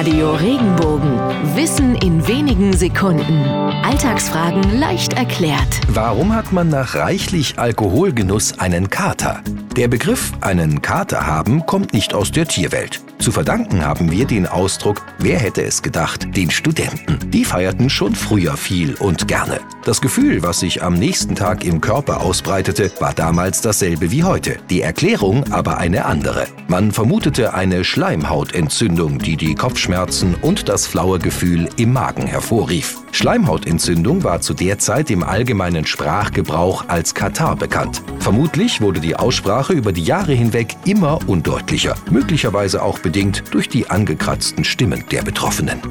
Radio Regenbogen. Wissen in wenigen Sekunden. Alltagsfragen leicht erklärt. Warum hat man nach reichlich Alkoholgenuss einen Kater? Der Begriff einen Kater haben kommt nicht aus der Tierwelt. Zu verdanken haben wir den Ausdruck, wer hätte es gedacht, den Studenten. Die feierten schon früher viel und gerne. Das Gefühl, was sich am nächsten Tag im Körper ausbreitete, war damals dasselbe wie heute. Die Erklärung aber eine andere. Man vermutete eine Schleimhautentzündung, die die Kopfschmerzen und das flaue Gefühl im Magen hervorrief. Schleimhautentzündung war zu der Zeit im allgemeinen Sprachgebrauch als Katar bekannt. Vermutlich wurde die Aussprache über die Jahre hinweg immer undeutlicher, möglicherweise auch bedingt durch die angekratzten Stimmen der Betroffenen.